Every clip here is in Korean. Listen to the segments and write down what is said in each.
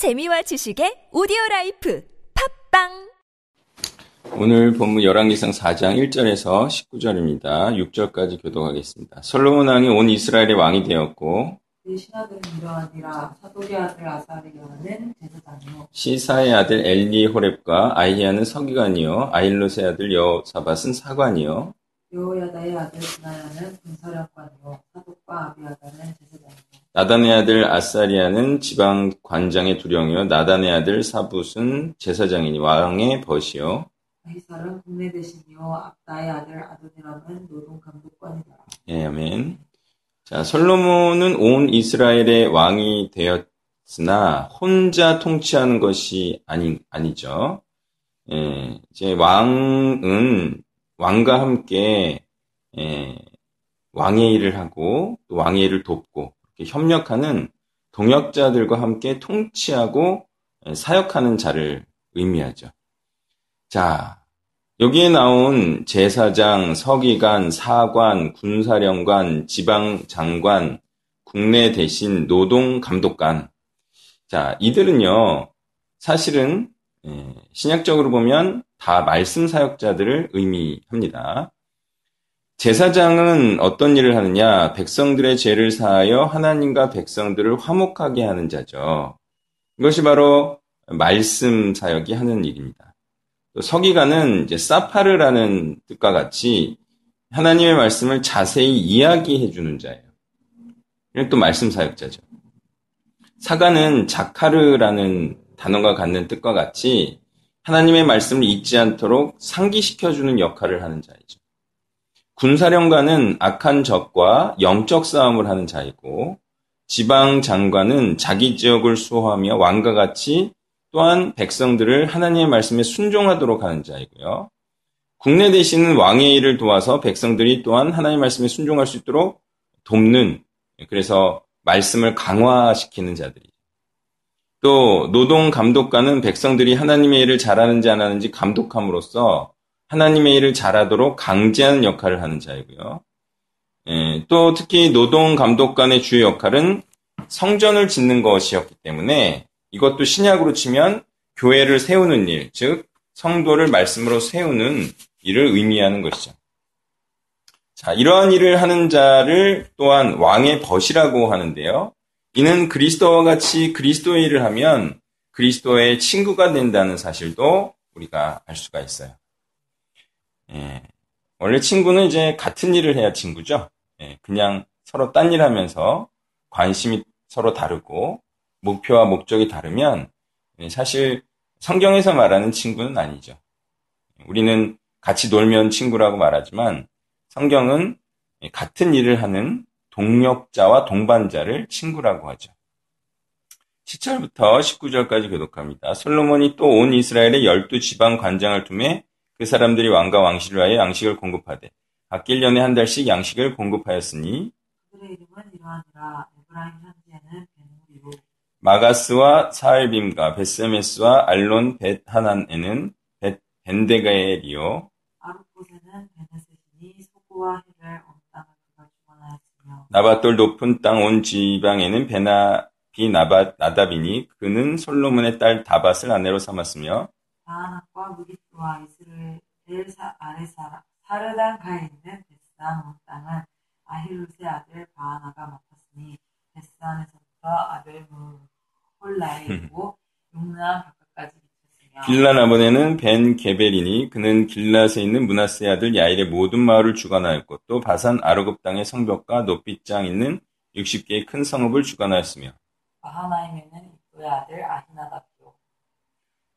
재미와 지식의 오디오 life 팟빵! 오늘 본문 열왕기상 4장 1절에서 19절입니다. 6절까지 교독하겠습니다. 솔로몬 왕이 온 이스라엘의 왕이 되었고 그 신하들은 이러하니라. 사독의 아들 아사리아는 제사장이요. 시사의 아들 엘리호렙과 아히야는 서기관이요. 아힐룻의 아들 여호사밧은 사관이요. 여호야다의 아들 브나야는 군사령관이요. 사독과 아비아달은 제사장이요 나단의 아들 아사리아는 지방 관장의 두령이요 나단의 아들 사붓은 제사장이니 왕의 벗이요 아히살은 국내 대신이요 압다의 아들 아도니람은 노동 감독관이더라 예, 아멘. 자, 솔로몬은 온 이스라엘의 왕이 되었으나 혼자 통치하는 것이 아니, 아니죠. 예, 이제 왕은 왕과 함께 예, 왕의 일을 하고 또 왕의 일을 돕고 협력하는 동역자들과 함께 통치하고 예, 사역하는 자를 의미하죠. 자, 여기에 나온 제사장, 서기관, 사관, 군사령관, 지방장관, 국내 대신 노동 감독관. 자, 이들은요, 사실은 예, 신약적으로 보면 다 말씀 사역자들을 의미합니다. 제사장은 어떤 일을 하느냐? 백성들의 죄를 사하여 하나님과 백성들을 화목하게 하는 자죠. 이것이 바로 말씀 사역이 하는 일입니다. 또 서기관은 이제 사파르라는 뜻과 같이 하나님의 말씀을 자세히 이야기해 주는 자예요. 이건 또 말씀 사역자죠. 사관은 자카르라는 단어가 갖는 뜻과 같이 하나님의 말씀을 잊지 않도록 상기시켜 주는 역할을 하는 자이죠. 군사령관은 악한 적과 영적 싸움을 하는 자이고 지방 장관은 자기 지역을 수호하며 왕과 같이 또한 백성들을 하나님의 말씀에 순종하도록 하는 자이고요. 국내 대신은 왕의 일을 도와서 백성들이 또한 하나님의 말씀에 순종할 수 있도록 돕는 그래서 말씀을 강화시키는 자들이. 또 노동 감독관은 백성들이 하나님의 일을 잘하는지 안 하는지 감독함으로써 하나님의 일을 잘하도록 강제하는 역할을 하는 자이고요. 예, 또 특히 노동 감독 관의 주요 역할은 성전을 짓는 것이었기 때문에 이것도 신약으로 치면 교회를 세우는 일, 즉 성도를 말씀으로 세우는 일을 의미하는 것이죠. 자, 이러한 일을 하는 자를 또한 왕의 벗이라고 하는데요. 이는 그리스도와 같이 그리스도의 일을 하면 그리스도의 친구가 된다는 사실도 우리가 알 수가 있어요. 예, 원래 친구는 이제 같은 일을 해야 친구죠. 예, 그냥 서로 딴 일 하면서 관심이 서로 다르고 목표와 목적이 다르면 사실 성경에서 말하는 친구는 아니죠. 우리는 같이 놀면 친구라고 말하지만 성경은 같은 일을 하는 동력자와 동반자를 친구라고 하죠. 10절부터 19절까지 교독합니다. 솔로몬이 또 온 이스라엘의 열두 지방 관장을 둠에 그 사람들이 왕과 왕실을 위하여 양식을 공급하되 각 1년에 한 달씩 양식을 공급하였으니 그들의 이름은 이러하니라. 에브라임 현지에는 베누리로 마가스와 사알빔과 베세메스와 알론 벳 하난에는 벳 벤데가엘이요. 아룹봇에는 벤헤셋이니 소고와 헤벨 온 땅을 그가 주관하였으며 나밧 돌 높은 땅 온 지방에는 벤아비나답이니 그는 솔로몬의 딸 다밧을 아내로 삼았으며 다아낙과 므깃도와 이스르엘 사- 아래 사르단 가에 있는 벧스안 온 땅은 아힐룻의 아들 바아나가 맡았으니 벧스안에서부터 아벨므홀라에 이르고 용르암 바깥까지 미쳤으며 길라 나본에는 벤 게벨이니 그는 길라에 있는 문하세 아들 야일의 모든 마을을 주관하였고 또 바산 아르곱 땅의 성벽과 높이장 있는 60개의 큰 성읍을 주관하였으며 바하나임에는 이도의 아들 아히나답이요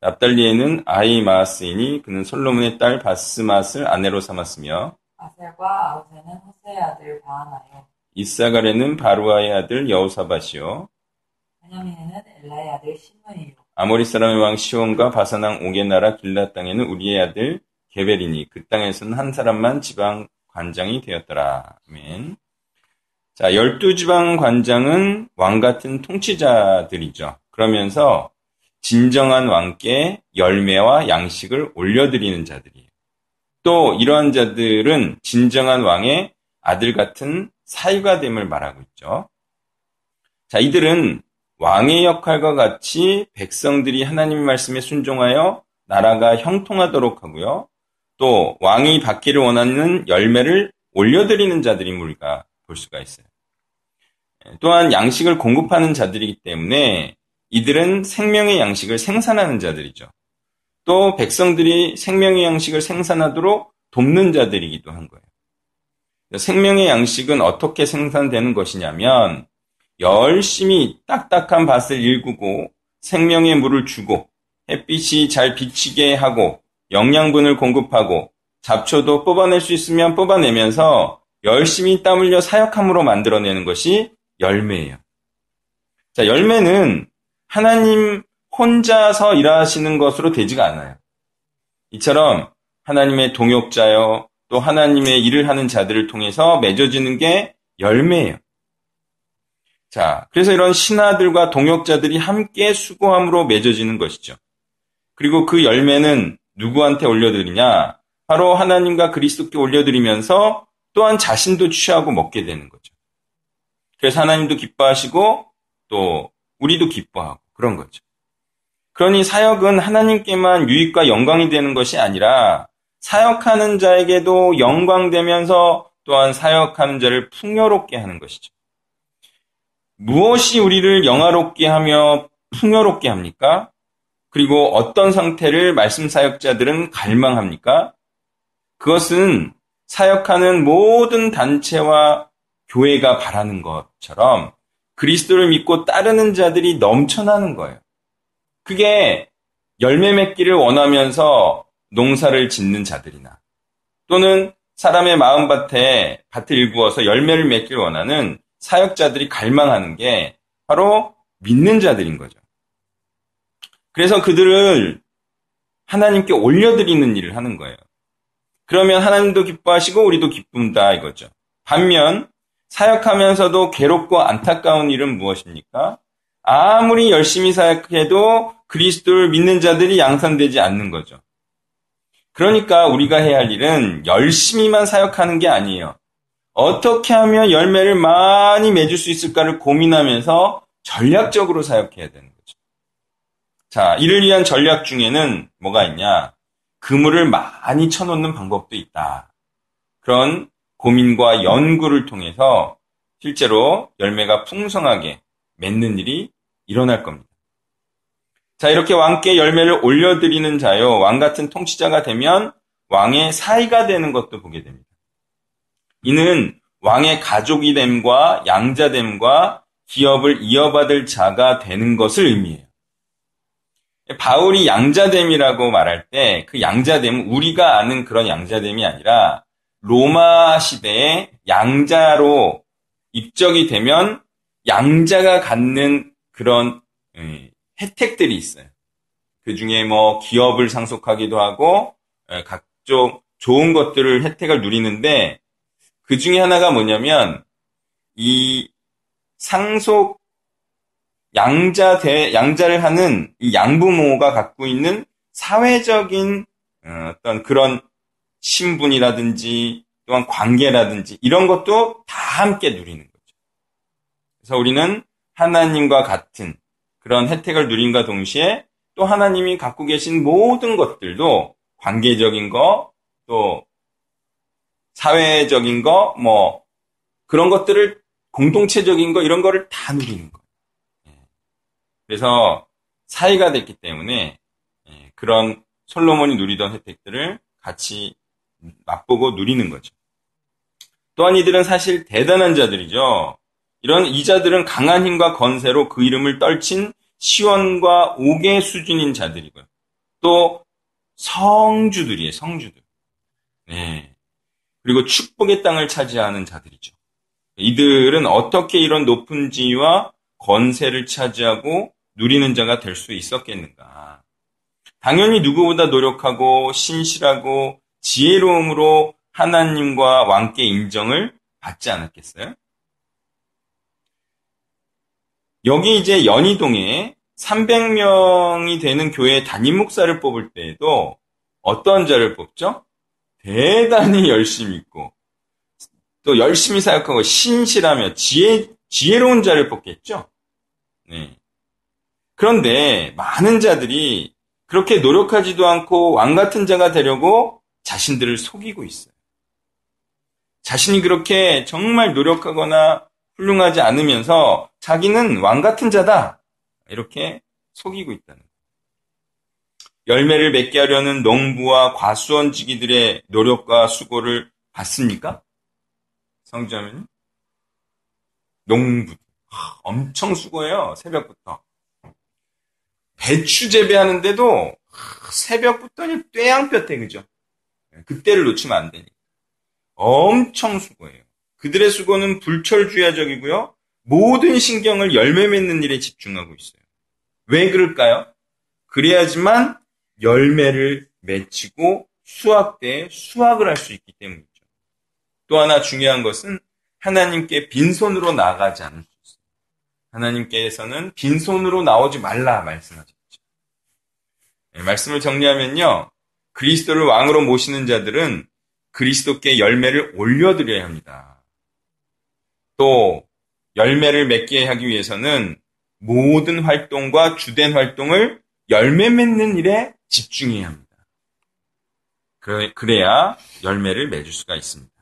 납달리에는 아이마스이니 그는 솔로몬의 딸 바스맛을 아내로 삼았으며 아셀과 아우세는 호세의 아들 바하나요 이사갈에는 바루아의 아들 여우사밧이요 베냐민에는 엘라의 아들 시므이요 아모리 사람의 왕 시온과 바사낭 옥의 나라 길라 땅에는 우리의 아들 게벨이니 그 땅에서는 한 사람만 지방 관장이 되었더라. 아멘. 자, 열두 지방 관장은 왕 같은 통치자들이죠. 그러면서 진정한 왕께 열매와 양식을 올려드리는 자들이에요. 또 이러한 자들은 진정한 왕의 아들 같은 사유가 됨을 말하고 있죠. 자, 이들은 왕의 역할과 같이 백성들이 하나님 말씀에 순종하여 나라가 형통하도록 하고요. 또 왕이 받기를 원하는 열매를 올려드리는 자들인 우리가 볼 수가 있어요. 또한 양식을 공급하는 자들이기 때문에 이들은 생명의 양식을 생산하는 자들이죠. 또 백성들이 생명의 양식을 생산하도록 돕는 자들이기도 한 거예요. 생명의 양식은 어떻게 생산되는 것이냐면 열심히 딱딱한 밭을 일구고 생명의 물을 주고 햇빛이 잘 비치게 하고 영양분을 공급하고 잡초도 뽑아낼 수 있으면 뽑아내면서 열심히 땀 흘려 사역함으로 만들어내는 것이 열매예요. 자, 열매는 하나님 혼자서 일하시는 것으로 되지가 않아요. 이처럼 하나님의 동역자요, 또 하나님의 일을 하는 자들을 통해서 맺어지는 게 열매예요. 자, 그래서 이런 신하들과 동역자들이 함께 수고함으로 맺어지는 것이죠. 그리고 그 열매는 누구한테 올려드리냐? 바로 하나님과 그리스도께 올려드리면서 또한 자신도 취하고 먹게 되는 거죠. 그래서 하나님도 기뻐하시고 또 우리도 기뻐하고 그런 거죠. 그러니 사역은 하나님께만 유익과 영광이 되는 것이 아니라 사역하는 자에게도 영광되면서 또한 사역하는 자를 풍요롭게 하는 것이죠. 무엇이 우리를 영화롭게 하며 풍요롭게 합니까? 그리고 어떤 상태를 말씀 사역자들은 갈망합니까? 그것은 사역하는 모든 단체와 교회가 바라는 것처럼 그리스도를 믿고 따르는 자들이 넘쳐나는 거예요. 그게 열매 맺기를 원하면서 농사를 짓는 자들이나 또는 사람의 마음밭에 밭을 일구어서 열매를 맺기를 원하는 사역자들이 갈망하는 게 바로 믿는 자들인 거죠. 그래서 그들을 하나님께 올려드리는 일을 하는 거예요. 그러면 하나님도 기뻐하시고 우리도 기쁨다 이거죠. 반면 사역하면서도 괴롭고 안타까운 일은 무엇입니까? 아무리 열심히 사역해도 그리스도를 믿는 자들이 양산되지 않는 거죠. 그러니까 우리가 해야 할 일은 열심히만 사역하는 게 아니에요. 어떻게 하면 열매를 많이 맺을 수 있을까를 고민하면서 전략적으로 사역해야 되는 거죠. 자, 이를 위한 전략 중에는 뭐가 있냐? 그물을 많이 쳐놓는 방법도 있다. 그런 고민과 연구를 통해서 실제로 열매가 풍성하게 맺는 일이 일어날 겁니다. 자, 이렇게 왕께 열매를 올려드리는 자요, 왕 같은 통치자가 되면 왕의 사이가 되는 것도 보게 됩니다. 이는 왕의 가족이 됨과 양자됨과 기업을 이어받을 자가 되는 것을 의미해요. 바울이 양자됨이라고 말할 때 그 양자됨은 우리가 아는 그런 양자됨이 아니라 로마 시대의 양자로 입적이 되면 양자가 갖는 그런 예, 혜택들이 있어요. 그 중에 뭐 기업을 상속하기도 하고 예, 각종 좋은 것들을 혜택을 누리는데 그 중에 하나가 뭐냐면 이 상속 양자 대 양자를 하는 이 양부모가 갖고 있는 사회적인 어, 어떤 그런 신분이라든지 또한 관계라든지 이런 것도 다 함께 누리는 거죠. 그래서 우리는 하나님과 같은 그런 혜택을 누린과 동시에 또 하나님이 갖고 계신 모든 것들도 관계적인 거, 또 사회적인 거, 뭐 그런 것들을 공동체적인 거 이런 거를 다 누리는 거예요. 예. 그래서 사이가 됐기 때문에 예, 그런 솔로몬이 누리던 혜택들을 같이 맛보고 누리는 거죠. 또한 이들은 사실 대단한 자들이죠. 이런 이자들은 강한 힘과 건세로 그 이름을 떨친 시원과 옥의 수준인 자들이고요. 또 성주들이에요, 성주들. 네. 그리고 축복의 땅을 차지하는 자들이죠. 이들은 어떻게 이런 높은 지위와 건세를 차지하고 누리는 자가 될 수 있었겠는가? 당연히 누구보다 노력하고 신실하고 지혜로움으로 하나님과 왕께 인정을 받지 않았겠어요? 여기 이제 연희동에 300명이 되는 교회 담임 목사를 뽑을 때에도 어떤 자를 뽑죠? 대단히 열심히 있고 또 열심히 사역하고 신실하며 지혜 지혜로운 자를 뽑겠죠. 네. 그런데 많은 자들이 그렇게 노력하지도 않고 왕 같은 자가 되려고 자신들을 속이고 있어요. 자신이 그렇게 정말 노력하거나 훌륭하지 않으면서 자기는 왕 같은 자다. 이렇게 속이고 있다는 거예요. 열매를 맺게 하려는 농부와 과수원지기들의 노력과 수고를 봤습니까? 성자면 농부 엄청 수고해요. 새벽부터. 배추 재배하는데도 새벽부터는 떼양볕에 그죠? 그때를 놓치면 안 되니까. 엄청 수고해요. 그들의 수고는 불철주야적이고요. 모든 신경을 열매 맺는 일에 집중하고 있어요. 왜 그럴까요? 그래야지만 열매를 맺히고 수확 때 수확을 할 수 있기 때문이죠. 또 하나 중요한 것은 하나님께 빈손으로 나가지 않을 수 있어요. 하나님께서는 빈손으로 나오지 말라 말씀하셨죠. 네, 말씀을 정리하면요. 그리스도를 왕으로 모시는 자들은 그리스도께 열매를 올려드려야 합니다. 또 열매를 맺게 하기 위해서는 모든 활동과 주된 활동을 열매 맺는 일에 집중해야 합니다. 그래야 열매를 맺을 수가 있습니다.